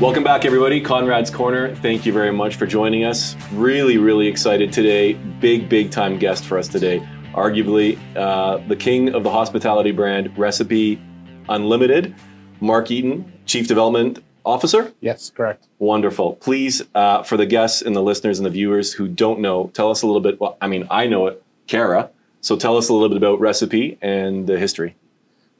Welcome back, everybody. Conrad's Corner. Thank you very much for joining us. Really, really excited today. Big, big time guest for us today. Arguably uh, the king of the hospitality brand, Recipe Unlimited, Mark Eaton, Chief Development Officer. Yes, correct. Wonderful. Please, uh, for the guests and the listeners and the viewers who don't know, tell us a little bit. Well, I mean, I know it, Cara. So tell us a little bit about Recipe and the history.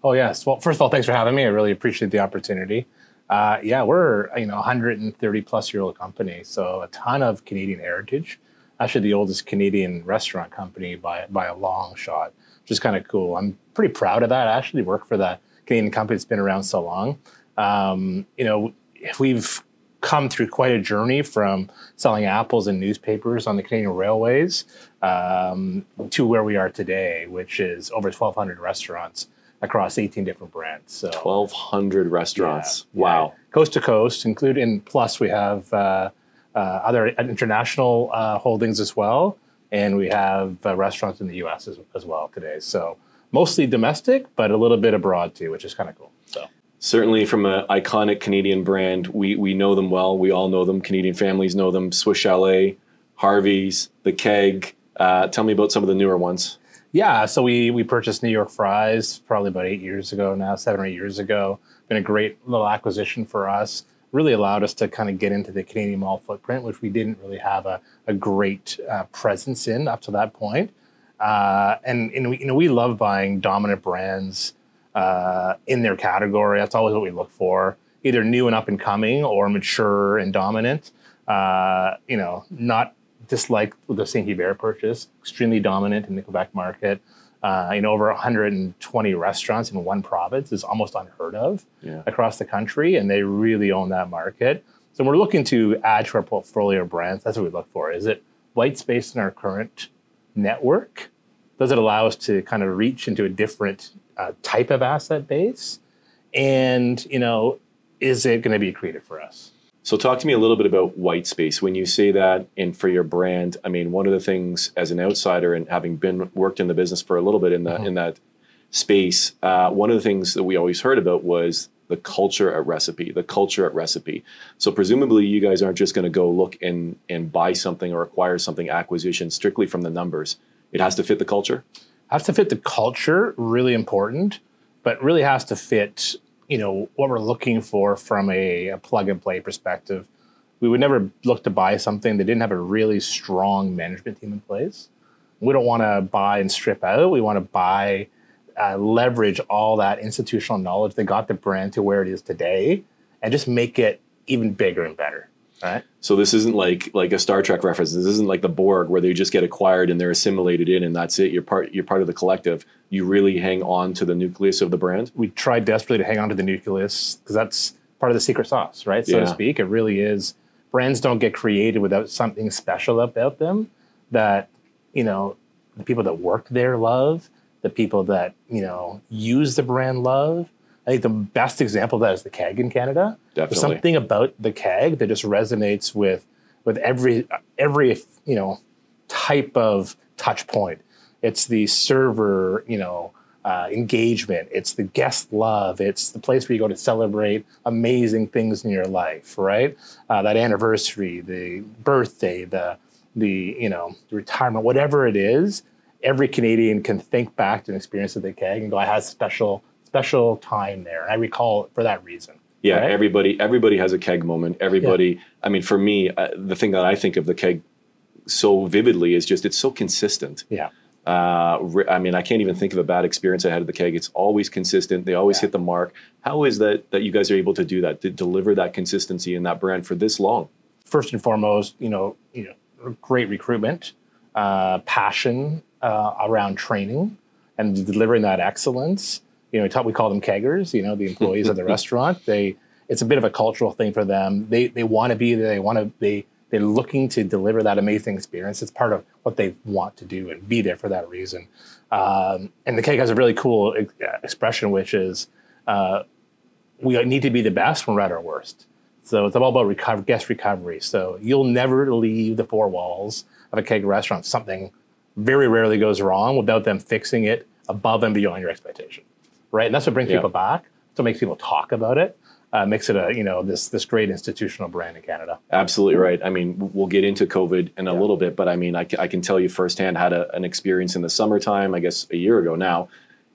Oh yes. Well, first of all, thanks for having me. I really appreciate the opportunity. Uh, yeah, we're you know 130 plus year old company, so a ton of Canadian heritage. Actually, the oldest Canadian restaurant company by by a long shot, which is kind of cool. I'm pretty proud of that. I actually work for that Canadian company that's been around so long. Um, you know, we've come through quite a journey from selling apples and newspapers on the Canadian railways um, to where we are today, which is over 1,200 restaurants across 18 different brands. So 1,200 restaurants. Yeah, wow. Yeah. Coast to coast, including, plus we have uh, uh, other international uh, holdings as well. And we have uh, restaurants in the US as, as, well today. So mostly domestic, but a little bit abroad too, which is kind of cool. So. Certainly, from an iconic Canadian brand, we, we know them well. We all know them. Canadian families know them. Swiss Chalet, Harvey's, The Keg. Uh, tell me about some of the newer ones. Yeah, so we we purchased New York Fries probably about eight years ago now, seven or eight years ago. Been a great little acquisition for us. Really allowed us to kind of get into the Canadian mall footprint, which we didn't really have a, a great uh, presence in up to that point. Uh, and, and we, you know we love buying dominant brands uh, in their category. That's always what we look for, either new and up and coming or mature and dominant. Uh, you know, not just like the St. Hubert purchase, extremely dominant in the Quebec market. Uh, you know, over 120 restaurants in one province is almost unheard of yeah. across the country, and they really own that market. So we're looking to add to our portfolio of brands. That's what we look for. Is it white space in our current network? Does it allow us to kind of reach into a different uh, type of asset base? And you know, is it going to be accretive for us? So talk to me a little bit about white space. When you say that and for your brand, I mean, one of the things as an outsider and having been worked in the business for a little bit in that mm-hmm. in that space, uh, one of the things that we always heard about was the culture at Recipe, the culture at Recipe. So presumably you guys aren't just going to go look and and buy something or acquire something acquisition strictly from the numbers. It has to fit the culture. Has to fit the culture, really important, but really has to fit you know what we're looking for from a, a, plug and play perspective. We would never look to buy something that didn't have a really strong management team in place. We don't want to buy and strip out. We want to buy, uh, leverage all that institutional knowledge that got the brand to where it is today, and just make it even bigger and better. Right. So this isn't like like a Star Trek reference. This isn't like the Borg where they just get acquired and they're assimilated in and that's it. You're part you're part of the collective. You really hang on to the nucleus of the brand. We try desperately to hang on to the nucleus because that's part of the secret sauce, right? So yeah. to speak. It really is. Brands don't get created without something special about them that, you know, the people that work there love, the people that, you know, use the brand love I think the best example of that is the keg in Canada. Definitely. There's something about the keg that just resonates with with every every you know type of touch point. It's the server, you know, uh, engagement. It's the guest love. It's the place where you go to celebrate amazing things in your life, right? Uh, that anniversary, the birthday, the the you know the retirement, whatever it is. Every Canadian can think back to an experience at the keg and go, "I had a special special time there. And I recall it for that reason. Yeah, right? everybody everybody has a keg moment. Everybody, yeah. I mean, for me, uh, the thing that I think of the keg so vividly is just it's so consistent. Yeah. Uh, I mean, I can't even think of a bad experience I had at the keg. It's always consistent. They always yeah. hit the mark. How is that that you guys are able to do that to deliver that consistency in that brand for this long? First and foremost, you know, you know, great recruitment, uh, passion uh, around training, and delivering that excellence you know, we call them keggers, you know, the employees of the restaurant. They, it's a bit of a cultural thing for them. They, they want to be there. They want to, they, they're looking to deliver that amazing experience. It's part of what they want to do and be there for that reason. Um, and the keg has a really cool expression, which is uh, we need to be the best when we're at our worst. So it's all about recover, guest recovery. So you'll never leave the four walls of a keg restaurant. Something very rarely goes wrong without them fixing it above and beyond your expectation right? And that's what brings yeah. people back. So it makes people talk about it. uh, makes it a you know this this great institutional brand in Canada. Absolutely right. I mean, we'll get into COVID in a Yeah. little bit, but I mean, I, I can tell you firsthand. Had a, an experience in the summertime, I guess a year ago now,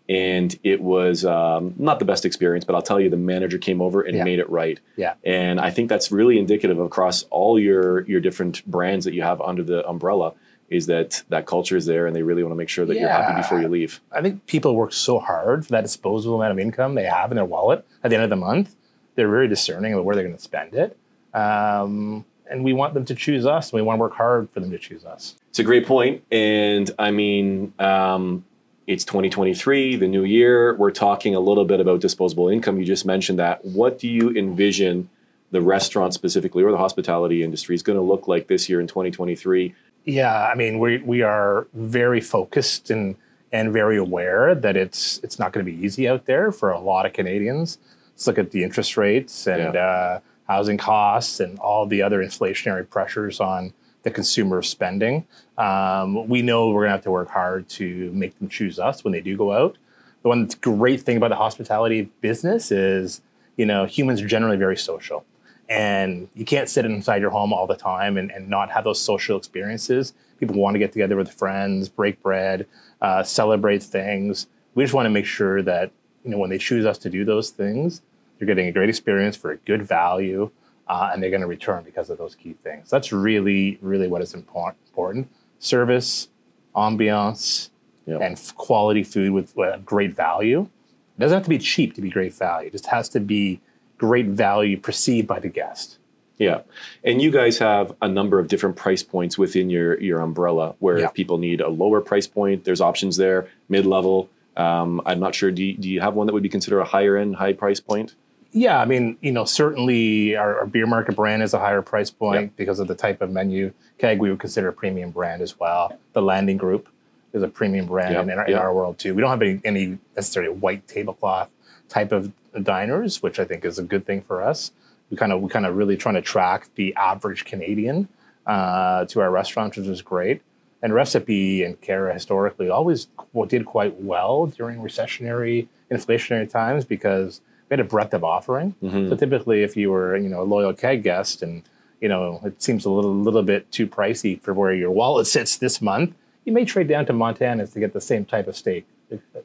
and it was um, not the best experience. But I'll tell you, the manager came over and Yeah. made it right. Yeah. and I think that's really indicative across all your your different brands that you have under the umbrella. Is that that culture is there, and they really want to make sure that you're happy before you leave. I think people work so hard for that disposable amount of income they have in their wallet at the end of the month. They're very discerning of where they're going to spend it. Um, and we want them to choose us, and we want to work hard for them to choose us. It's a great point, and I mean, um, it's 2023, the new year. We're talking a little bit about disposable income. You just mentioned that. What do you envision the restaurant specifically, or the hospitality industry, is going to look like this year in 2023? Yeah, I mean, we we are very focused and and very aware that it's it's not going to be easy out there for a lot of Canadians. Let's look at the interest rates and uh, housing costs and all the other inflationary pressures on the consumer spending. Um, we know we're going to have to work hard to make them choose us when they do go out. The one great thing about the hospitality business is, you know, humans are generally very social and you can't sit inside your home all the time and, and not have those social experiences. People want to get together with friends, break bread, uh, celebrate things. We just want to make sure that you know when they choose us to do those things, they're getting a great experience for a good value, uh, and they're going to return because of those key things. That's really, really what is impor- important: service, ambiance, Yeah. and f- quality food with uh, great value. It doesn't have to be cheap to be great value. It just has to be great value perceived by the guest. Yeah, and you guys have a number of different price points within your your umbrella. Where Yeah. if people need a lower price point, there's options there, mid level. Um, I'm not sure. Do you, do you have one that would be considered a higher end, high price point? Yeah, I mean, you know, certainly our, our Bier Markt brand is a higher price point Yep. because of the type of menu. Keg, we would consider a premium brand as well. The Landing Group is a premium brand Yep, in, our, yep. in our world too. We don't have any, any necessarily white tablecloth type of diners, which I think is a good thing for us. We kind of we kind of really trying to track the average Canadian uh, to our restaurants, which is great. And Recipe and Cara historically always did quite well during recessionary, inflationary times because we had a breadth of offering. Mhm. So typically, if you were you know a loyal keg guest and you know it seems a little little bit too pricey for where your wallet sits this month, you may trade down to Montana's to get the same type of steak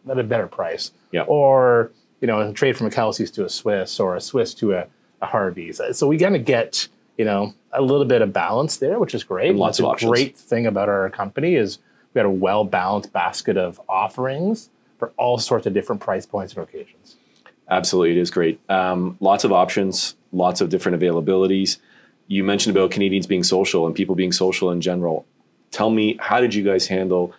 at a better price. Yeah. Or you know a trade from a Kelsey's to a Swiss or a Swiss to a, a Harvey's. So we kind of get you know a little bit of balance there, which is great. And lots of options. great thing about our company is we got a well balanced basket of offerings for all sorts of different price points and occasions. Absolutely, it is great. Um, lots of options, lots of different availabilities. You mentioned about Canadians being social and people being social in general. Tell me, how did you guys handle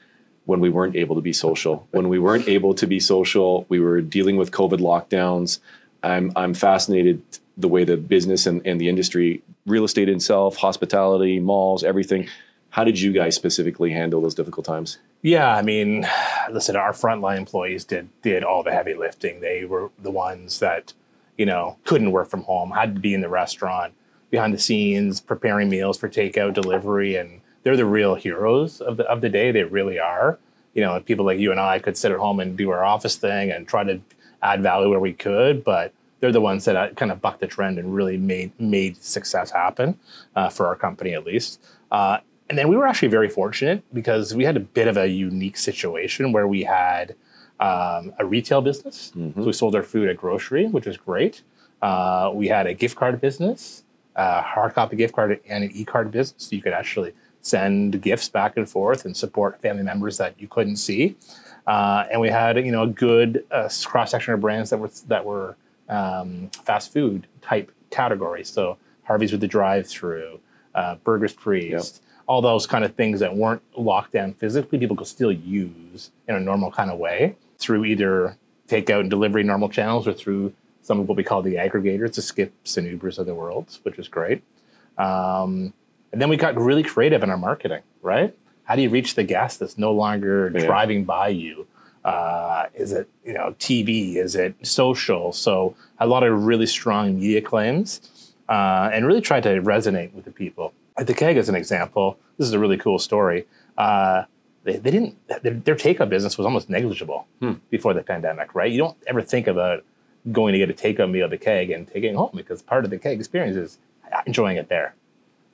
when we weren't able to be social? When we weren't able to be social, we were dealing with COVID lockdowns. I'm I'm fascinated the way the business and, and the industry, real estate itself, hospitality, malls, everything. How did you guys specifically handle those difficult times? Yeah, I mean, listen, our frontline employees did did all the heavy lifting. They were the ones that, you know, couldn't work from home, had to be in the restaurant, behind the scenes, preparing meals for takeout, delivery, and they're the real heroes of the of the day. They really are. You know, people like you and I could sit at home and do our office thing and try to add value where we could, but they're the ones that uh, kind of bucked the trend and really made made success happen uh, for our company at least. Uh, and then we were actually very fortunate because we had a bit of a unique situation where we had um, a retail business. So we sold our food at grocery, which was great. Uh, we had a gift card business, a hard copy gift card, and an e card business. So you could actually send gifts back and forth and support family members that you couldn't see. Uh, and we had you know a good uh, cross section of brands that were that were um, fast food type categories. So Harvey's with the drive through, uh, Burger's Priest, all those kind of things that weren't locked down physically, people could still use in a normal kind of way through either takeout and delivery normal channels or through some of what we call the aggregators, the Skips and Ubers of the world, which is great. Um, and then we got really creative in our marketing, right? How do you reach the guest that's no longer Yeah. driving by you? Uh, is it you know TV? Is it social? So a lot of really strong media claims, uh, and really tried to resonate with the people. At the keg, as an example, this is a really cool story. Uh, they, they didn't their, their takeout business was almost negligible Hmm. before the pandemic, right? You don't ever think about going to get a takeout meal at the keg and taking it home because part of the keg experience is enjoying it there.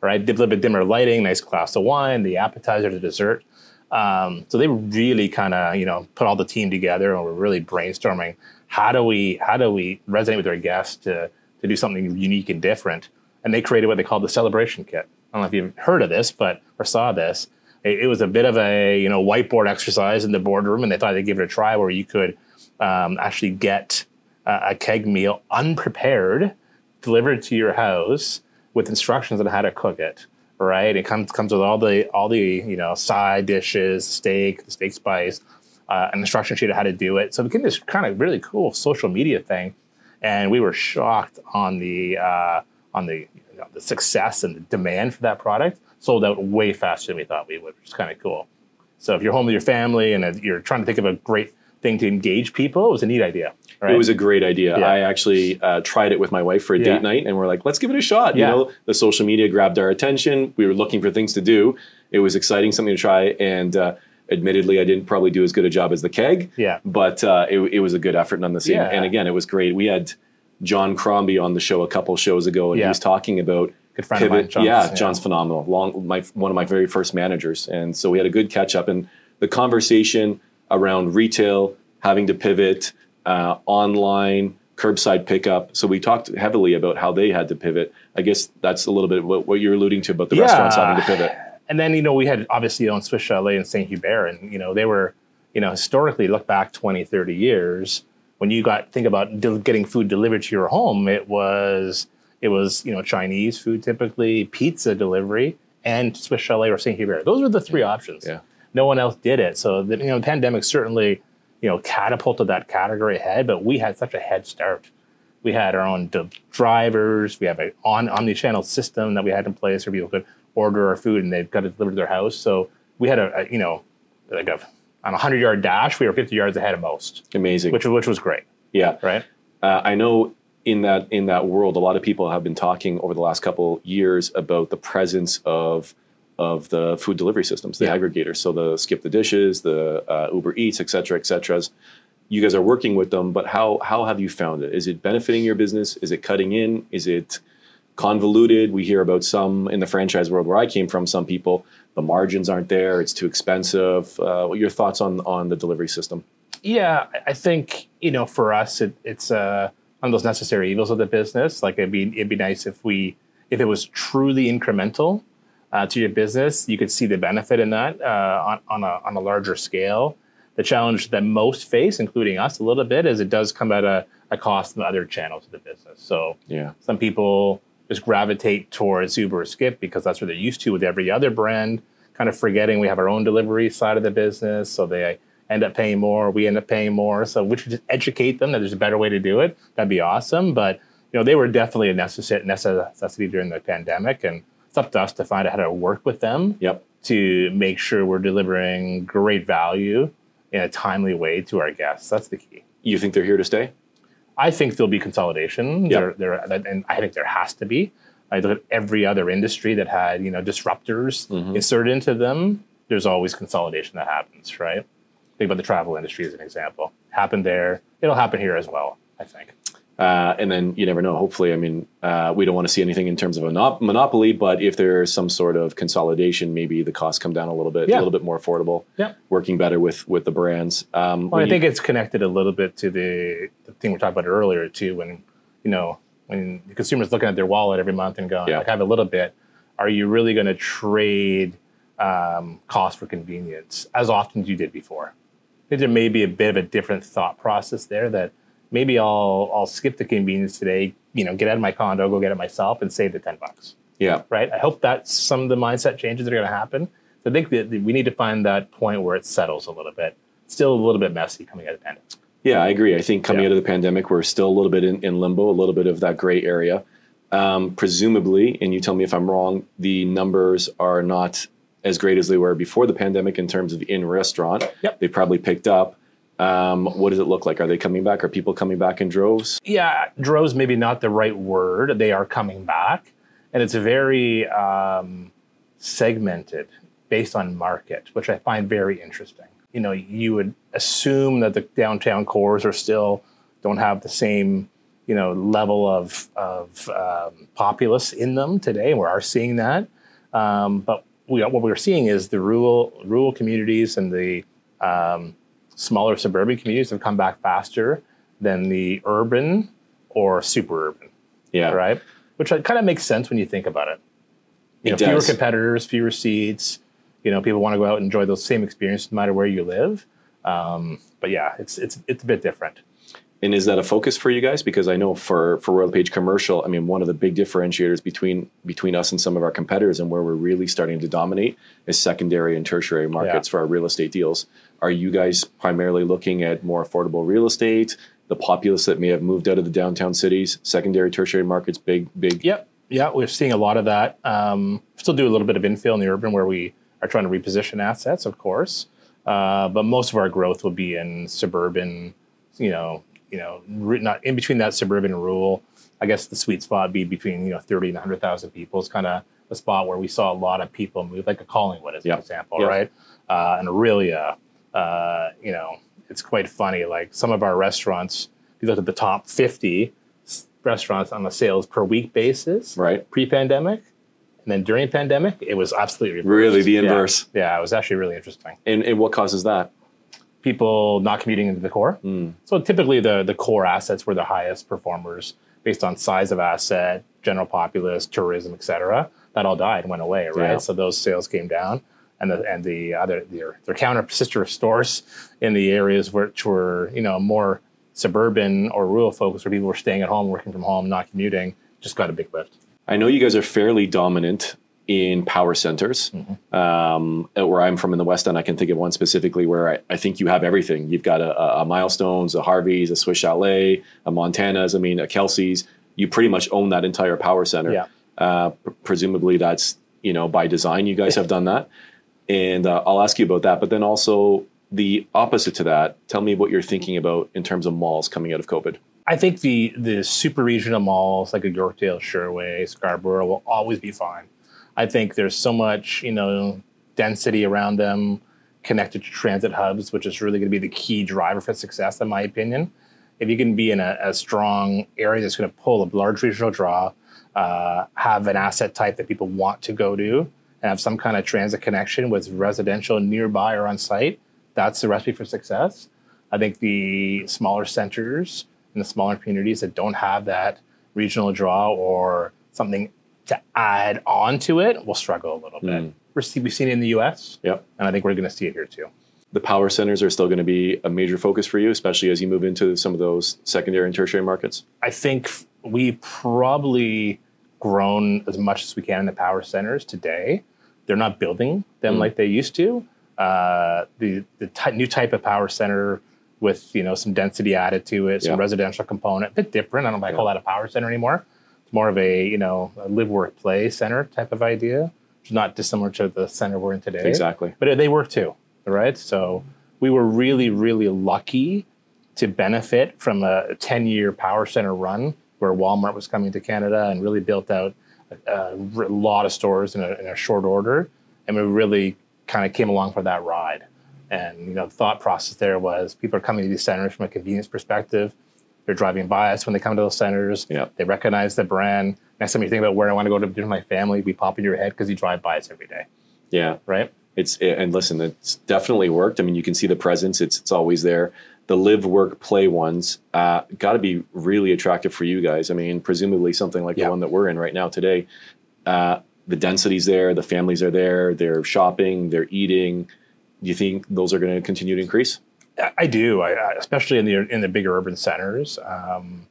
Right, a little bit dimmer lighting, nice glass of wine, the appetizer, the dessert. Um, so they really kind of you know put all the team together and we're really brainstorming how do we how do we resonate with our guests to to do something unique and different. And they created what they called the celebration kit. I don't know if you've heard of this, but or saw this. It, it was a bit of a you know whiteboard exercise in the boardroom, and they thought they'd give it a try where you could um, actually get a keg meal unprepared delivered to your house with instructions on how to cook it right? It comes comes with all the all the you know side dishes, steak, the steak spice, uh, an instruction sheet of how to do it. So it became this kind of really cool social media thing, and we were shocked on the uh, on the you know, the success and the demand for that product. Sold out way faster than we thought we would, which is kind of cool. So if you're home with your family and you're trying to think of a great thing to engage people, it was a neat idea. Right? It was a great idea. Yeah. I actually uh, tried it with my wife for a yeah. date night, and we're like, let's give it a shot. Yeah. You know, the social media grabbed our attention. We were looking for things to do. It was exciting, something to try, and uh, admittedly, I didn't probably do as good a job as the keg. Yeah. But uh, it, it, was a good effort nonetheless. Yeah. And again, it was great. We had John Crombie on the show a couple shows ago, and he was talking about good friend pivot. of mine. John's, yeah, John's phenomenal. Long, my one of my very first managers, and so we had a good catch up. And the conversation around retail having to pivot uh, online, curbside pickup. So we talked heavily about how they had to pivot. I guess that's a little bit what, what you're alluding to about the yeah. restaurants having to pivot. And then, you know, we had obviously on Swiss Chalet and St. Hubert, and, you know, they were, you know, historically look back 20, 30 years, when you got, think about de- getting food delivered to your home, it was, it was, you know, Chinese food typically, pizza delivery, and Swiss Chalet or St. Hubert. Those were the three options. Yeah. No one else did it. So, the, you know, pandemic certainly you know, catapulted that category ahead, but we had such a head start. We had our own drivers. We have an on omni-channel system that we had in place where people could order our food and they've got it delivered to their house. So we had a, a you know, like a on a hundred yard dash, we were 50 yards ahead of most. Amazing. Which which was great. Yeah. Right. Uh, I know in that in that world, a lot of people have been talking over the last couple years about the presence of of the food delivery systems, the yeah. aggregators. So the Skip the Dishes, the uh, Uber Eats, et cetera, et cetera. You guys are working with them, but how how have you found it? Is it benefiting your business? Is it cutting in? Is it convoluted? We hear about some in the franchise world where I came from. Some people the margins aren't there. It's too expensive. Uh, what are your thoughts on on the delivery system? Yeah, I think you know for us it, it's uh, one of those necessary evils of the business. Like it'd be it'd be nice if we if it was truly incremental uh, to your business, you could see the benefit in that uh, on, on, a, on a larger scale. The challenge that most face, including us a little bit, is it does come at a, a cost in other channels of the business. So yeah. some people just gravitate towards Uber or Skip because that's what they're used to with every other brand, kind of forgetting we have our own delivery side of the business. So they end up paying more, we end up paying more. So we should just educate them that there's a better way to do it. That'd be awesome. But you know, they were definitely a necessity during the pandemic and it's up to us to find out how to work with them yep. to make sure we're delivering great value in a timely way to our guests. That's the key. You think they're here to stay? I think there'll be consolidation. Yep. There, there, and I think there has to be. I look at every other industry that had you know disruptors mm-hmm. inserted into them. There's always consolidation that happens, right? Think about the travel industry as an example. Happened there. It'll happen here as well. I think. Uh, and then you never know. Hopefully, I mean, uh, we don't want to see anything in terms of a monopoly, but if there's some sort of consolidation, maybe the costs come down a little bit, yeah. a little bit more affordable. Yeah, working better with with the brands. Um, well, I you, think it's connected a little bit to the, the thing we talked about earlier too. When you know when the consumer's looking at their wallet every month and going, yeah. like, I have a little bit. Are you really going to trade um, cost for convenience as often as you did before? I think there may be a bit of a different thought process there that maybe I'll I'll skip the convenience today. You know, get out of my condo, go get it myself, and save the ten bucks. Yeah. Right. I hope that's some of the mindset changes that are going to happen. So I think that we need to find that point where it settles a little bit. Still a little bit messy coming out of the pandemic. Yeah, I agree. I think coming yeah. out of the pandemic, we're still a little bit in, in limbo, a little bit of that gray area. Um, presumably, and you tell me if I'm wrong, the numbers are not as great as they were before the pandemic in terms of in restaurant. Yep. They probably picked up. Um, what does it look like? Are they coming back? Are people coming back in droves? Yeah, droves maybe not the right word. They are coming back, and it's very um, segmented based on market, which I find very interesting. You know, you would assume that the downtown cores are still don't have the same you know level of of um, populace in them today. We are seeing that, um, but we, what we're seeing is the rural rural communities and the um, smaller suburban communities have come back faster than the urban or super urban. Yeah. Right. Which kind of makes sense when you think about it. You It know, fewer competitors, fewer seats. You know, people want to go out and enjoy those same experiences no matter where you live. Um, but yeah, it's it's it's a bit different. And is that a focus for you guys? Because I know for for Royal LePage Commercial, I mean, one of the big differentiators between between us and some of our competitors, and where we're really starting to dominate, is secondary and tertiary markets Yeah. for our real estate deals. Are you guys primarily looking at more affordable real estate, the populace that may have moved out of the downtown cities, secondary, tertiary markets, big, big? Yep. Yeah, we're seeing a lot of that. Um, still do a little bit of infill in the urban where we are trying to reposition assets, of course. Uh, but most of our growth will be in suburban, you know, you know, not in between that suburban and rural. I guess the sweet spot be between you know thirty and hundred thousand people is kind of a spot where we saw a lot of people move, like a Collingwood as Yeah. an example, Yeah. right? Uh, and Orillia, uh, you know, it's quite funny. Like some of our restaurants, if you look at the top fifty s- restaurants on a sales per week basis, Right. pre-pandemic, and then during pandemic, it was absolutely reversed. Really, the Yeah. inverse. Yeah, it was actually really interesting. And, and what causes that? People not commuting into the core. Mm. So typically, the the core assets were the highest performers based on size of asset, general populace, tourism, et cetera. That all died, and went away, right? Yeah. So those sales came down, and the and the other their their counter sister stores in the areas which were you know more suburban or rural focused, where people were staying at home, working from home, not commuting, just got a big lift. I know you guys are fairly dominant in power centers. Um, where I'm from in the West End, I can think of one specifically where I, I think you have everything. You've got a, a, a Milestones, a Harvey's, a Swiss Chalet, a Montana's, I mean, a Kelsey's. You pretty much own that entire power center. Yeah. Uh, pr- presumably that's, you know, by design, you guys have done that. And uh, I'll ask you about that. But then also the opposite to that, tell me what you're thinking about in terms of malls coming out of COVID. I think the the super regional malls like a Yorkdale, Sherway, Scarborough will always be fine. I think there's so much you know density around them, connected to transit hubs, which is really going to be the key driver for success, in my opinion. If you can be in a, a strong area that's going to pull a large regional draw, uh, have an asset type that people want to go to, and have some kind of transit connection with residential nearby or on site, that's the recipe for success. I think the smaller centers and the smaller communities that don't have that regional draw or something to add on to it will struggle a little bit. Mm. We're see, we've seen it in the US, Yep. and I think we're going to see it here too. the power centers are still going to be a major focus for you, especially as you move into some of those secondary and tertiary markets. I think f- we probably grown as much as we can in the power centers today. They're not building them Mm. like they used to. Uh, the the ty- new type of power center with you know some density added to it, some Yeah. residential component, a bit different. I don't know if I Yeah. call that a power center anymore. More of a you know a live work play center type of idea, which is not dissimilar to the center we're in today Exactly. but they work too, right? So we were really, really lucky to benefit from a 10 year power center run where Walmart was coming to Canada and really built out a lot of stores in a, in a short order. And we really kind of came along for that ride. And you know, the thought process there was people are coming to these centers from a convenience perspective. They're driving by us when they come to those centers. Yeah. They recognize the brand. Next time you think about where I want to go to dinner with my family, we pop in your head because you drive by us every day, Yeah. right? It's and listen, it's definitely worked. I mean, you can see the presence; it's it's always there. The live, work, play ones uh, got to be really attractive for you guys. I mean, presumably something like Yeah. the one that we're in right now today. Uh, the density's there, the families are there, they're shopping, they're eating. Do you think those are going to continue to increase? I- do, I, especially in the in the bigger urban centers. Um,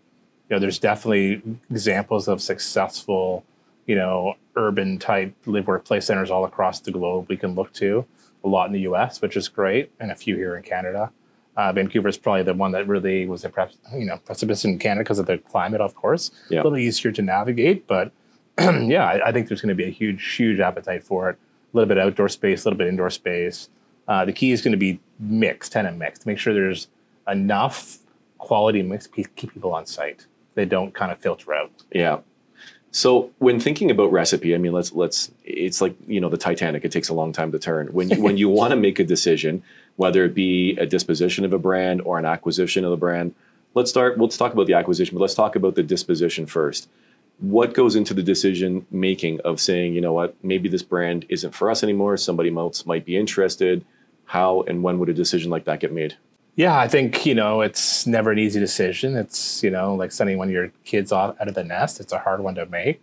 you know, there's definitely examples of successful, you know, urban type live work play centers all across the globe. We can look to a lot in the U.S., which is great, and a few here in Canada. Uh, Vancouver is probably the one that really was a perhaps, you know precipice in Canada because of the climate, of course. Yeah. A little easier to navigate, but yeah, I, I think there's going to be a huge, huge appetite for it. A little bit outdoor space, a little bit indoor space. Uh, the key is going to be mixed, tenant mixed. Make sure there's enough quality mix to keep people on site. They don't kind of filter out. Yeah. So when thinking about recipe, I mean, let's let's. It's like you know the Titanic. It takes a long time to turn. When you, when you want to make a decision, whether it be a disposition of a brand or an acquisition of a brand, let's start. Let's talk about the acquisition, but let's talk about the disposition first. What goes into the decision making of saying, you know what, maybe this brand isn't for us anymore. Somebody else might be interested. How and when would a decision like that get made? Yeah, I think you know it's never an easy decision. It's you know like sending one of your kids off out of the nest. It's a hard one to make,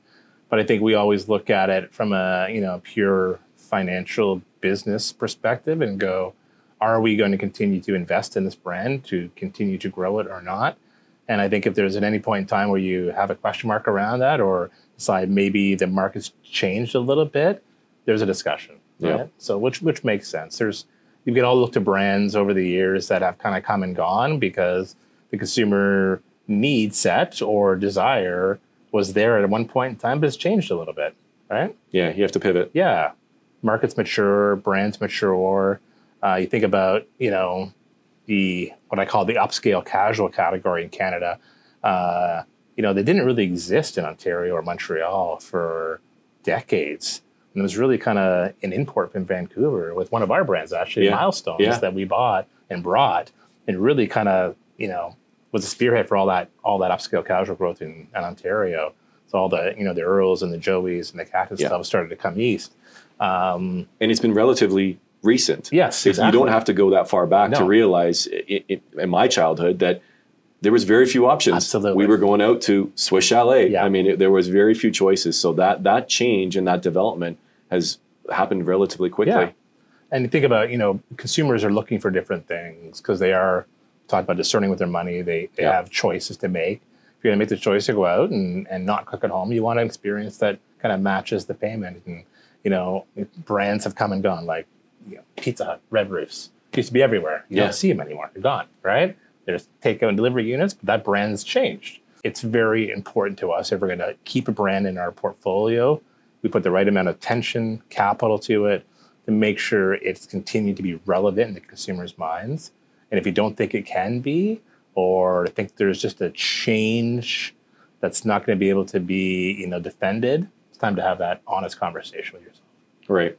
but I think we always look at it from a you know pure financial business perspective and go, are we going to continue to invest in this brand to continue to grow it or not? And I think if there's at any point in time where you have a question mark around that or decide maybe the market's changed a little bit, there's a discussion. Right? Yeah. So which which makes sense. There's you can all look to brands over the years that have kind of come and gone because the consumer need set or desire was there at one point in time, but it's changed a little bit, right? Yeah, you have to pivot. Yeah, markets mature, brands mature. Uh, you think about you know the what I call the upscale casual category in Canada. Uh, you know, they didn't really exist in Ontario or Montreal for decades. And it was really kind of an import from Vancouver with one of our brands, actually, yeah. Milestones, yeah. that we bought and brought, and really kind of, you know, was a spearhead for all that all that upscale casual growth in, in Ontario. So all the you know the Earls and the Joeys and the Cactus yeah. stuff started to come east. Um, and it's been relatively recent. Yes, exactly. You don't have to go that far back no. to realize it, it, in my childhood that there was very few options. Absolutely. We were going out to Swiss Chalet. Yeah. I mean, it, there was very few choices. So that that change and that development has happened relatively quickly. Yeah. And think about, you know, consumers are looking for different things because they are talking about discerning with their money. They, they yeah. have choices to make. If you're going to make the choice to go out and, and not cook at home, you want an experience that kind of matches the payment. And, you know, brands have come and gone like you know, Pizza Hut, Red Roofs. Used to be everywhere. You yeah. don't see them anymore. They're gone, right? There's takeout and delivery units, but that brand's changed. It's very important to us if we're going to keep a brand in our portfolio. We put the right amount of attention, capital to it to make sure it's continued to be relevant in the consumer's minds. And if you don't think it can be, or think there's just a change that's not going to be able to be, you know, defended, it's time to have that honest conversation with yourself. Right.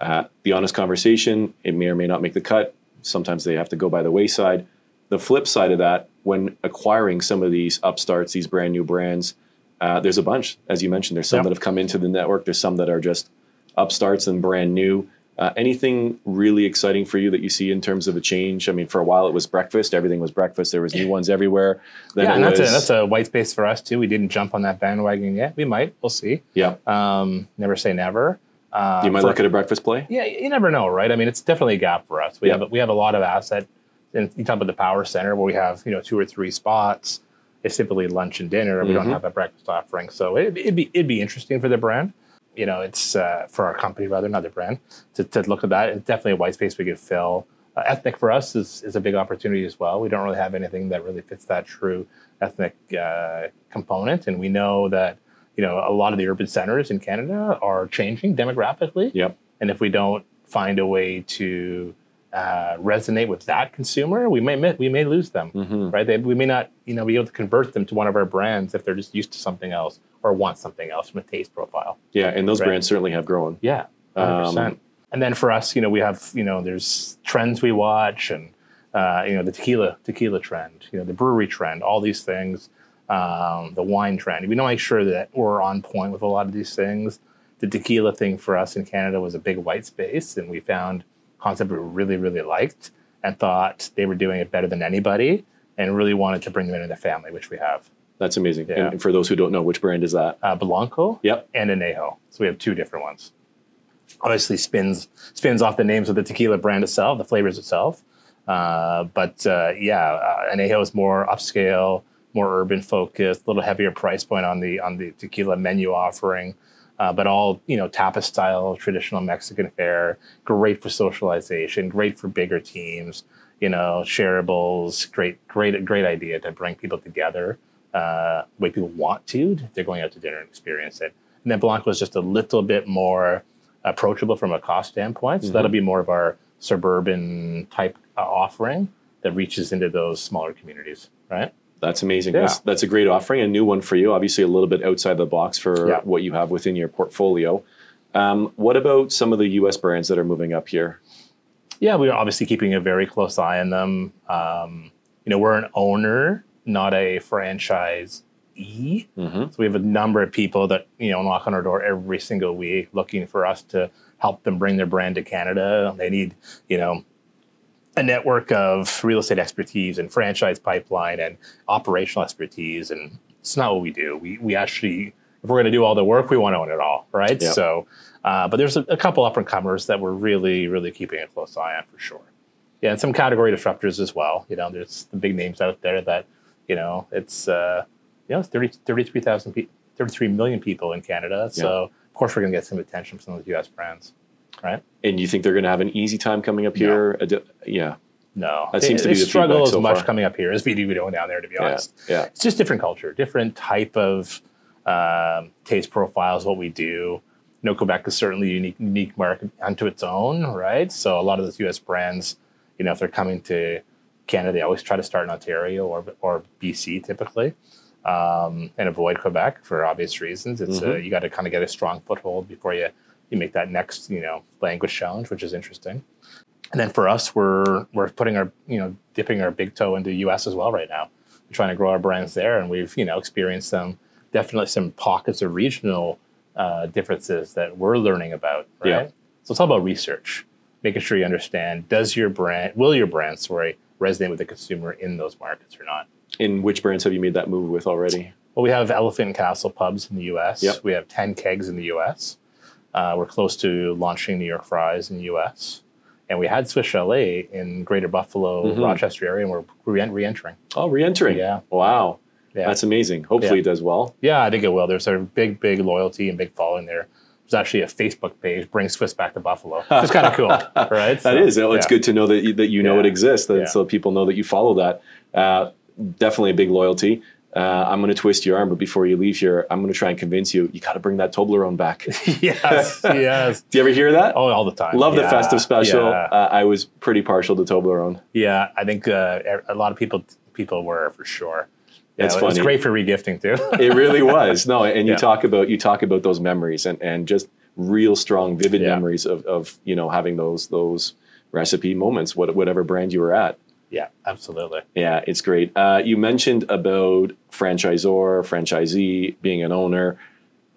Uh, the honest conversation, it may or may not make the cut. Sometimes they have to go by the wayside. The flip side of that, when acquiring some of these upstarts, these brand new brands, uh, there's a bunch, as you mentioned. There's some yep. that have come into the network. There's some that are just upstarts and brand new. Uh, anything really exciting for you that you see in terms of a change? I mean, for a while it was breakfast. Everything was breakfast. There was new ones everywhere. Then yeah, and that's, a, that's a white space for us too. We didn't jump on that bandwagon yet. We might. We'll see. Yeah. Um, never say never. Uh, you might for, look at a breakfast play. Yeah, you never know, right? I mean, it's definitely a gap for us. We yeah. have we have a lot of asset and you talk about the power center where we have you know two or three spots. It's typically lunch and dinner. Mm-hmm. We don't mm-hmm. have a breakfast offering, so it, would be it'd be interesting for the brand. You know, it's uh, for our company rather, not the brand, to, to look at that. It's definitely a white space we could fill. Uh, ethnic for us is, is a big opportunity as well. We don't really have anything that really fits that true ethnic uh, component, and we know that you know a lot of the urban centers in Canada are changing demographically. Yep. And if we don't find a way to uh, resonate with that consumer, we may we may lose them, mm-hmm. right? They, we may not, you know, be able to convert them to one of our brands if they're just used to something else or want something else from a taste profile. Yeah, and those right? brands certainly have grown. Yeah, um. And then for us, you know, we have, you know, there's trends we watch, and uh, you know, the tequila tequila trend, you know, the brewery trend, all these things, um, the wine trend. We want to make sure that we're on point with a lot of these things. The tequila thing for us in Canada was a big white space, and we found concept we really, really liked and thought they were doing it better than anybody and really wanted to bring them into the family, which we have. That's amazing. Yeah. And for those who don't know, which brand is that? Uh, Blanco yep. and Anejo. So we have two different ones. Obviously spins spins off the names of the tequila brand itself, the flavors itself. Uh, but uh, yeah, uh, Anejo is more upscale, more urban focused, a little heavier price point on the on the tequila menu offering uh, but all you know tapas style traditional Mexican fare. Great for socialization. Great for bigger teams. You know, shareables. Great, great, great idea to bring people together. Uh, way people want to. They're going out to dinner and experience it. And then Blanco is just a little bit more approachable from a cost standpoint. So mm-hmm. that'll be more of our suburban type uh, offering that reaches into those smaller communities, right? That's amazing. Yeah. That's, that's, a great offering, a new one for you. Obviously, a little bit outside the box for yeah. what you have within your portfolio. Um, what about some of the U.S. brands that are moving up here? Yeah, we're obviously keeping a very close eye on them. Um, you know, we're an owner not a franchise E. Mm-hmm. So we have a number of people that you know knock on our door every single week, looking for us to help them bring their brand to Canada. They need you know a network of real estate expertise and franchise pipeline and operational expertise, and it's not what we do. We we actually if we're going to do all the work, we want to own it all, right? Yep. So, uh, but there's a, a couple up and comers that we're really really keeping a close eye on for sure. Yeah, and some category disruptors as well. You know, there's the big names out there that you know it's. Uh, you know, it's 30, 33,000 pe- 33 million people in Canada. So, of course, we're going to get some attention from some of those US brands, right? And you think they're going to have an easy time coming up here? A di- yeah, No. That They- seems to be the struggle as so much far. coming up here as we do going down there, to be honest. yeah. It's just different culture, different type of um, taste profiles, what we do. You know, Quebec is certainly a unique, unique market unto its own, right? So, a lot of those US brands, you know, if they're coming to Canada, they always try to start in Ontario or, or BC typically. um, and avoid Quebec for obvious reasons. It's uh, Mhm. you got to kind of get a strong foothold before you you make that next you know language challenge, which is interesting. And then for us, we're we're putting our you know dipping our big toe into the U.S. as well right now. We're trying to grow our brands there, and we've you know experienced some definitely some pockets of regional uh, differences that we're learning about. Right. Yeah. So it's all about research, making sure you understand does your brand will your brand sorry resonate with the consumer in those markets or not. In which brands have you made that move with already? Well, we have Elephant Castle pubs in the U.S. Yep. We have Ten Kegs in the U.S. Uh, we're close to launching New York Fries in the U.S. And we had Swiss Chalet in Greater Buffalo, Mhm. Rochester area, and we're re- re-entering. Oh, re-entering. Yeah. Wow, Yeah, that's amazing. Hopefully, Yeah. it does well. yeah, I think it will. There's a big, big loyalty and big following there. There's actually a Facebook page, Bring Swiss Back to Buffalo. It's kind of cool, right? That is. It's yeah. good to know that you, that you know it exists, that, so people know that you follow that. Uh, definitely a big loyalty. Uh, I'm going to twist your arm, but before you leave here, I'm going to try and convince you. You got to bring that Toblerone back. yes, yes, Do you ever hear that? Oh, all the time. Love the festive special. Yeah, Uh, I was pretty partial to Toblerone. yeah I think uh, a lot of people people were for sure. Yeah, It's It's funny. great for regifting too. It really was. No, and you Yeah. talk about you talk about those memories and, and just real strong, vivid Yeah. memories of, of you know having those those recipe moments, what, whatever brand you were at. Yeah, absolutely. Yeah, it's great. Uh, you mentioned about franchisor, franchisee, being an owner.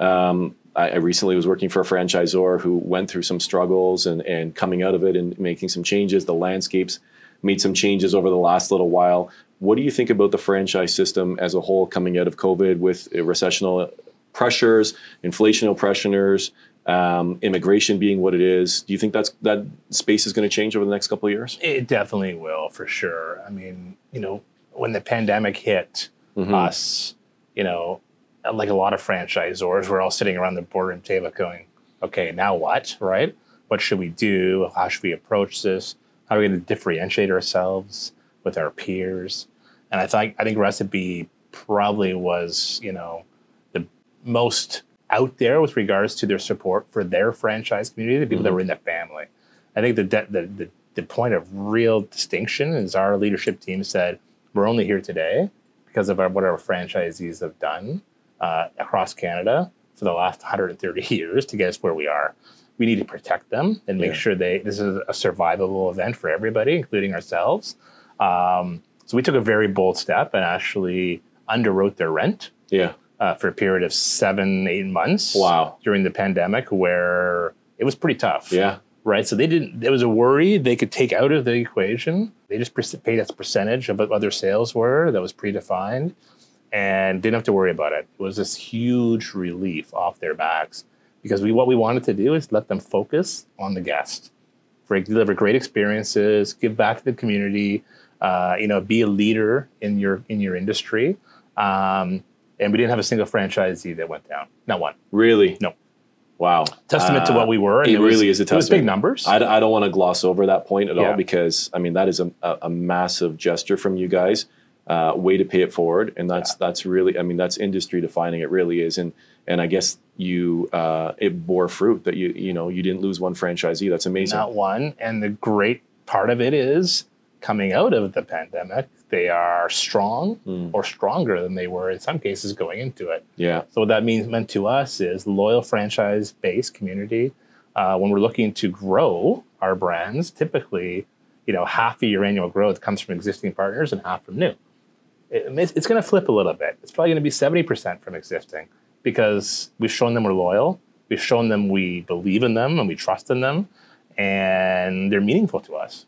Um, I, I recently was working for a franchisor who went through some struggles and, and coming out of it and making some changes. The landscapes made some changes over the last little while. What do you think about the franchise system as a whole coming out of COVID with recessional pressures, inflational pressures, um, immigration being what it is? Do you think that's that space is going to change over the next couple of years? It definitely will for sure. I mean, you know, when the pandemic hit Mhm. us, you know, like a lot of franchisors, we're all sitting around the boardroom table going, okay, now what, right? What should we do? How should we approach this? How are we going to differentiate ourselves with our peers? And I think I think Recipe probably was, you know, the most out there with regards to their support for their franchise community, the people that were in the family. I think the, de- the the the point of real distinction is our leadership team said we're only here today because of our, what our franchisees have done uh, across Canada for the last 130 years to get us where we are. We need to protect them and make Yeah. sure they this is a survivable event for everybody, including ourselves. Um, so we took a very bold step and actually underwrote their rent Yeah. Uh, for a period of seven, eight months Wow. during the pandemic, where it was pretty tough Yeah. right? So they didn't. There was a worry they could take out of the equation. They just paid us a percentage of what their sales were that was predefined, and didn't have to worry about it. It was this huge relief off their backs because we what we wanted to do is let them focus on the guest, deliver great experiences, give back to the community, uh, you know, be a leader in your in your industry. Um, and we didn't have a single franchisee that went down, not one. Really? No. Wow. Testament to Uh, what we were. and it was- really is a testament. It was big numbers. I, I don't want to gloss over that point at all because I mean that is a, a, a massive gesture from you guys. Uh, way to pay it forward, and that's that's really I mean that's industry defining. It really is, and and I guess you uh, it bore fruit that you you know you didn't lose one franchisee. That's amazing. Not one. And the great part of it is coming out of the pandemic, they are strong Mm. or stronger than they were in some cases going into it. Yeah, So what that means meant to us is loyal franchise based community. Uh, when we're looking to grow our brands, typically, you know, half of your annual growth comes from existing partners and half from new. it, it's going to flip a little bit. It's probably going to be 70% from existing because we've shown them we're loyal. We've shown them we believe in them and we trust in them and they're meaningful to us.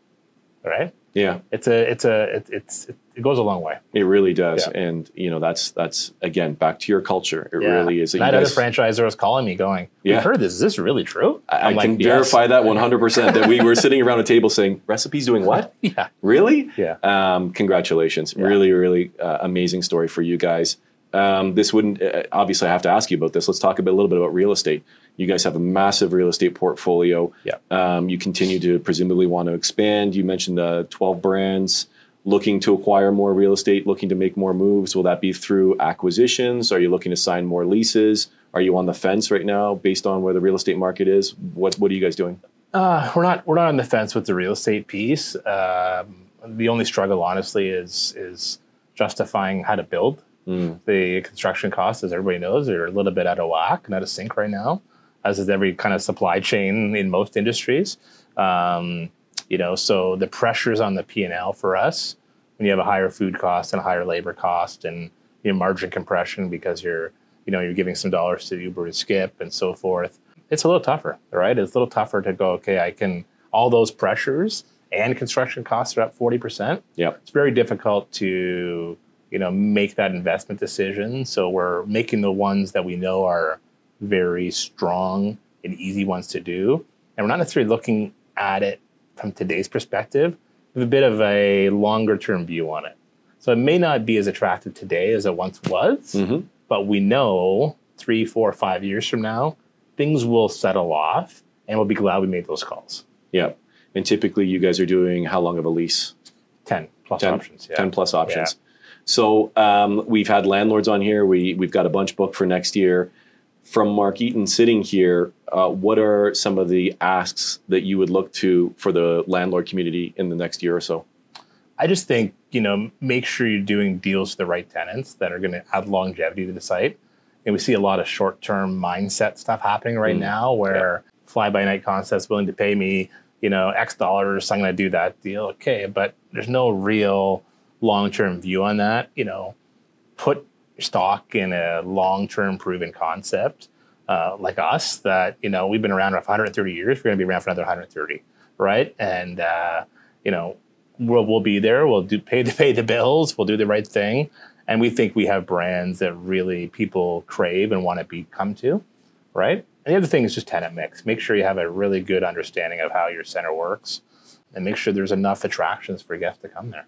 Right? Yeah. It's a, it's a, it, it's, it goes a long way. It really does. Yeah. And, you know, that's, that's again, back to your culture. It Yeah. really is. that you other franchisor was calling me going, we Yeah. heard this. Is this really true? I, like, can "Yes." verify that 100% that we were sitting around a table saying, recipes doing what? Yeah. Really? Yeah. Um, congratulations. Really, really uh, amazing story for you guys. Um, this wouldn't, uh, obviously, I have to ask you about this. Let's talk a, bit, a little bit about real estate. You guys have a massive real estate portfolio. Yeah. Um, you continue to presumably want to expand. You mentioned uh, 12 brands looking to acquire more real estate, looking to make more moves. Will that be through acquisitions? Are you looking to sign more leases? Are you on the fence right now based on where the real estate market is? What, what are you guys doing? Uh, we're not we're not on the fence with the real estate piece. Um, the only struggle, honestly, is is justifying how to build. Mm. The construction costs, as everybody knows, are a little bit out of whack and out of sync right now, as is every kind of supply chain in most industries. Um, you know, so the pressures on the P and L for us when you have a higher food cost and a higher labor cost and you know, margin compression because you're you know you're giving some dollars to Uber and Skip and so forth. It's a little tougher, right? It's a little tougher to go. Okay, I can all those pressures and construction costs are up forty percent. Yeah, It's very difficult to you know make that investment decision. So we're making the ones that we know are very strong and easy ones to do, and we're not necessarily looking at it from today's perspective. We have a bit of a longer term view on it. So it may not be as attractive today as it once was, hmm but we know three, four, five years from now, things will settle off and we'll be glad we made those calls. Yeah. And typically, you guys are doing how long of a lease? 10 plus 10, options. Yeah. 10 plus options. So um, we've had landlords on here. We, we've got a bunch booked for next year. From Mark Eaton sitting here, uh, what are some of the asks that you would look to for the landlord community in the next year or so? I just think, you know, make sure you're doing deals with the right tenants that are going to add longevity to the site. And we see a lot of short term mindset stuff happening right Mm. now where fly by night concepts willing to pay me, you know, X dollars, I'm going to do that deal. Okay. But there's no real long term view on that. You know, put stock in a long term proven concept uh, like us that, you know, we've been around for 130 years. We're going to be around for another 130. Right. And, uh, you know, we'll, we'll be there. We'll do pay the pay the bills. We'll do the right thing, and we think we have brands that really people crave and want to be come to, right? And the other thing is just tenant mix. Make sure you have a really good understanding of how your center works, and make sure there's enough attractions for guests to come there.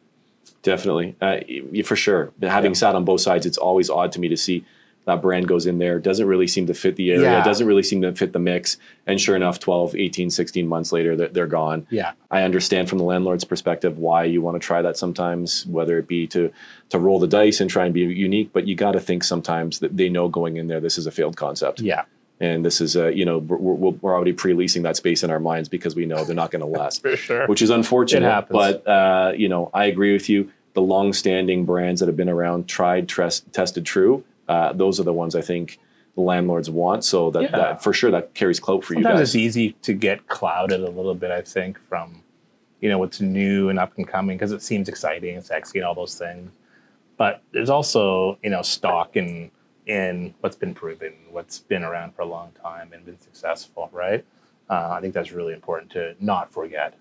Definitely, uh, for sure. Having Yeah. sat on both sides, it's always odd to me to see that brand goes in there, doesn't really seem to fit the area, Yeah. doesn't really seem to fit the mix. And sure enough, 12, 18, 16 months later, they're, they're gone. Yeah, I understand from the landlord's perspective why you want to try that sometimes, whether it be to to roll the dice and try and be unique, but you got to think sometimes that they know going in there this is a failed concept, yeah, and this is a you know we're, we're, we're already pre-leasing that space in our minds because we know they're not going to last, for sure. which is unfortunate. It happens. But uh, you know, I agree with you. The long-standing brands that have been around, tried, tres- tested, true. Uh, those are the ones I think the landlords want. So that, Yeah. that for sure that carries clout for you Sometimes guys. it's easy to get clouded a little bit. I think from you know what's new and up and coming because it seems exciting and sexy and all those things. But there's also you know stock in in what's been proven, what's been around for a long time and been successful, right? Uh, I think that's really important to not forget.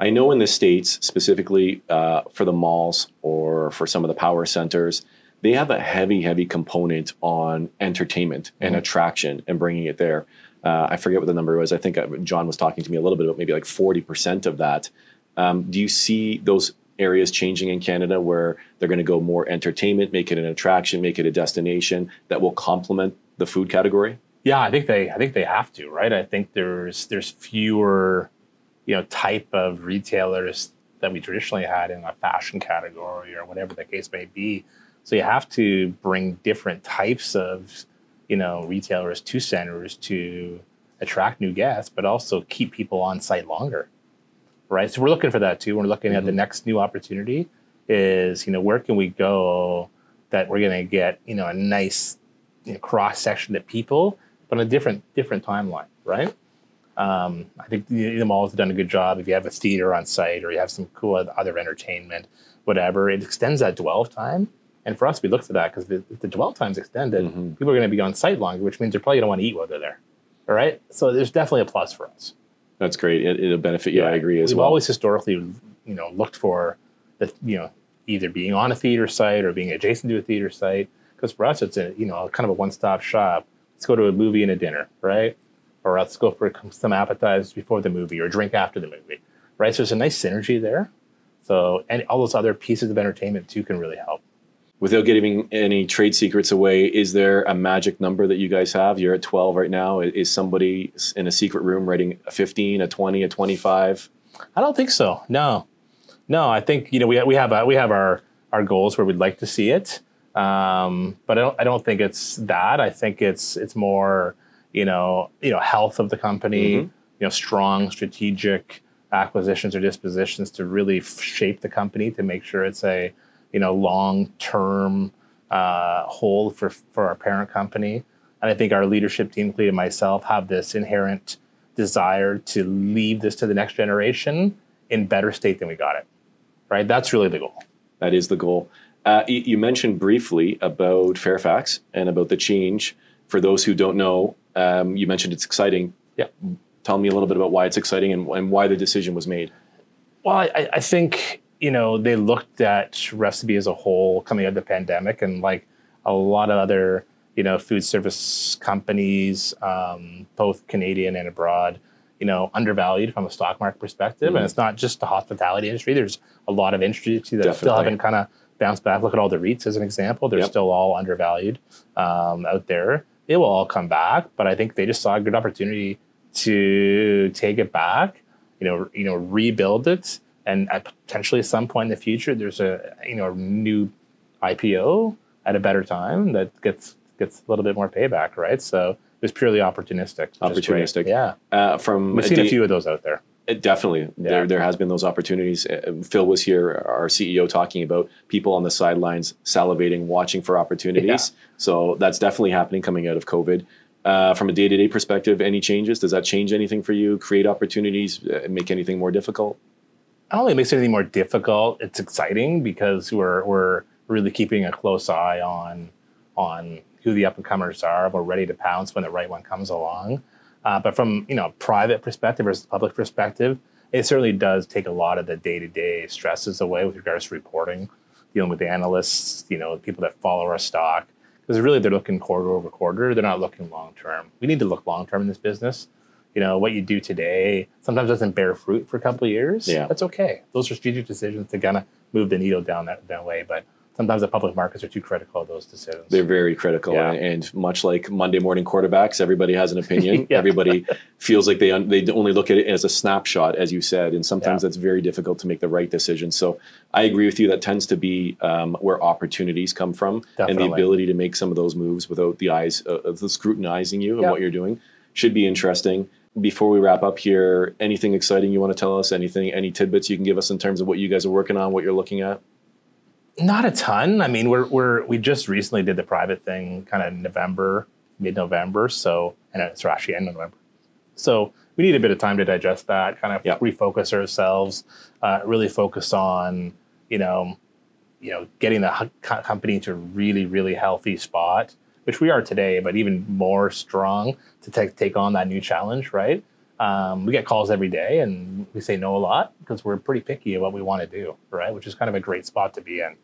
I know in the states, specifically uh, for the malls or for some of the power centers, they have a heavy, heavy component on entertainment and Mhm. attraction and bringing it there. Uh, I forget what the number was. I think uh, John was talking to me a little bit about maybe like forty percent of that. Um, do you see those areas changing in Canada where they're going to go more entertainment, make it an attraction, make it a destination that will complement the food category? Yeah, I think they I think they have to, right? I think there's there's fewer, you know, type of retailers that we traditionally had in a fashion category or whatever the case may be. So you have to bring different types of, you know, retailers to centers to attract new guests, but also keep people on site longer. Right. So we're looking for that too. We're looking at the Mhm. next new opportunity is, you know, where can we go that we're gonna get, you know, a nice you know, cross section of people, but on a different different timeline, right? Um, I think the, the malls have done a good job. If you have a theater on site or you have some cool other entertainment, whatever, it extends that dwell time. And for us, we look for that because if the dwell time's extended, Mhm. people are going to be on site longer, which means they're probably going to want to eat while they're there. All right. So there's definitely a plus for us. That's great. It, it'll benefit you. I agree as We've well. always historically, you know, looked for the, you know, either being on a theater site or being adjacent to a theater site. Because for us, it's a, you know, kind of a one-stop shop. Let's go to a movie and a dinner, right? Or let's go for some appetizers before the movie or drink after the movie, right? So there's a nice synergy there. So, and all those other pieces of entertainment too can really help. Without giving any trade secrets away, is there a magic number that you guys have? You're at 12 right now. Is somebody in a secret room writing a 15, a 20, a 25? I don't think so. No, no. I think you know we we have uh, we have our our goals where we'd like to see it, um, but I don't I don't think it's that. I think it's it's more you know you know health of the company, Mhm. you know strong strategic acquisitions or dispositions to really f- shape the company to make sure it's a you know long term uh, hold for for our parent company. And I think our leadership team, including myself, have this inherent desire to leave this to the next generation in better state than we got it. Right? That's really the goal. That is the goal. Uh, you, mentioned briefly about Fairfax and about the change. For those who don't know, um, you mentioned it's exciting. Yeah. Tell me a little bit about why it's exciting and, and why the decision was made. Well, I, I think you know they looked at recipe as a whole coming out of the pandemic, and like a lot of other you know food service companies, um, both Canadian and abroad, you know, undervalued from a stock market perspective. Mhm. And it's not just the hospitality industry. There's a lot of industries that still haven't kind of bounced back. Look at all the REITs as an example; they're Yep. still all undervalued um, out there. It will all come back, but I think they just saw a good opportunity to take it back. You know, you know, rebuild it, and at potentially some point in the future, there's a you know a new IPO at a better time that gets gets a little bit more payback, right? So it was purely opportunistic. which is great. Opportunistic. yeah. Uh, from We've seen a few of those out there. Uh, Definitely, Yeah. there there has been those opportunities. Uh, Phil was here, our CEO, talking about people on the sidelines salivating, watching for opportunities. So that's definitely happening coming out of COVID. Uh, from a day to day perspective, any changes? Does that change anything for you? Create opportunities? Uh, make anything more difficult? Don't think it makes it any more difficult. It's exciting because we're we're really keeping a close eye on on who the up and comers are. We're ready to pounce when the right one comes along. Uh, but from you know private perspective versus public perspective, it certainly does take a lot of the day to day stresses away with regards to reporting, dealing with the analysts, you know, people that follow our stock. Because really, they're looking quarter over quarter. They're not looking long term. We need to look long term in this business. You know, what you do today sometimes doesn't bear fruit for a couple of years. Yeah. That's okay. Those are strategic decisions to kind of move the needle down that, that way. But sometimes the public markets are too critical of those decisions. They're very critical, Yeah. and, much like Monday morning quarterbacks, everybody has an opinion. Yeah. Everybody feels like they un- they only look at it as a snapshot, as you said, and sometimes Yeah. that's very difficult to make the right decision. So I agree with you. That tends to be um, where opportunities come from, and the ability to make some of those moves without the eyes uh, of the scrutinizing you and what you're doing should be interesting. Before we wrap up here, anything exciting you want to tell us? Anything, any tidbits you can give us in terms of what you guys are working on, what you're looking at? Not a ton. I mean, we're we're we just recently did the private thing, kind of November, mid November. So, and it's actually end of November. So we need a bit of time to digest that, kind of Yeah. refocus ourselves, uh, really focus on, you know, you know, getting the company to a really, really healthy spot, which we are today, but even more strong to take take on that new challenge. Right? Um, we get calls every day, and we say no a lot because we're pretty picky at what we want to do. Right? Which is kind of a great spot to be in.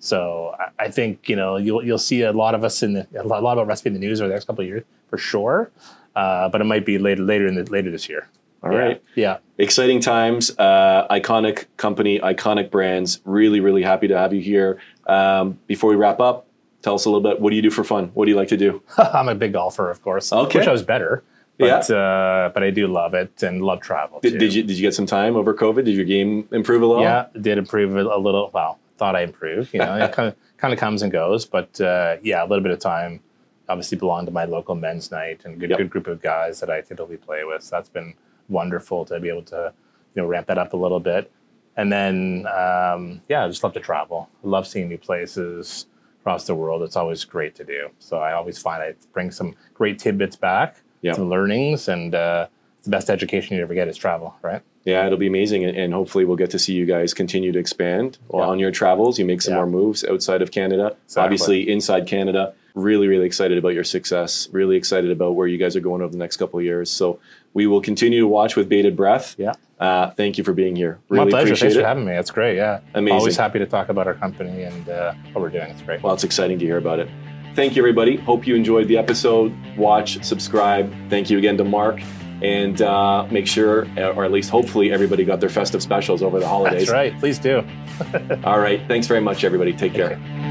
So I, I think you know you'll you'll see a lot of us in the, a lot, a lot about recipe in the news over the next couple of years for sure. Uh, but it might be later later in the later this year. All yeah. right. Yeah. exciting times uh, iconic company iconic brands really really happy to have you here um, before we wrap up tell us a little bit what do you do for fun what do you like to do I'm a big golfer, of course. Okay. Wish I was better. But uh, but I do love it and love travel. did, too. did you did you get some time over covid did your game improve a little Yeah, did improve a little. Well, thought I improved. You know, it kind of kind of comes and goes, but uh, yeah, a little bit of time. Obviously, belonged to my local men's night and good Yep. good group of guys that I typically play with. So that's been wonderful to be able to you know ramp that up a little bit. And then um, yeah, I just love to travel. I love seeing new places across the world. It's always great to do. So I always find I bring some great tidbits back, Yep. some learnings, and uh, the best education you ever get is travel, right? Yeah, it'll be amazing, and, hopefully we'll get to see you guys continue to expand Yeah. on your travels. You make some Yeah. more moves outside of Canada, Exactly. obviously inside Canada. Really, really excited about your success. Really excited about where you guys are going over the next couple of years. So we will continue to watch with bated breath. Yeah. Uh, thank you for being here. Really My pleasure. Thanks it. for having me. That's great. Yeah. Amazing. Always happy to talk about our company and uh, what we're doing. It's great. Well, it's exciting to hear about it. Thank you, everybody. Hope you enjoyed the episode. Watch, subscribe. Thank you again to Mark. And uh, make sure, or at least hopefully, everybody got their festive specials over the holidays. That's right. Please do. All right. Thanks very much, everybody. Take care. Okay.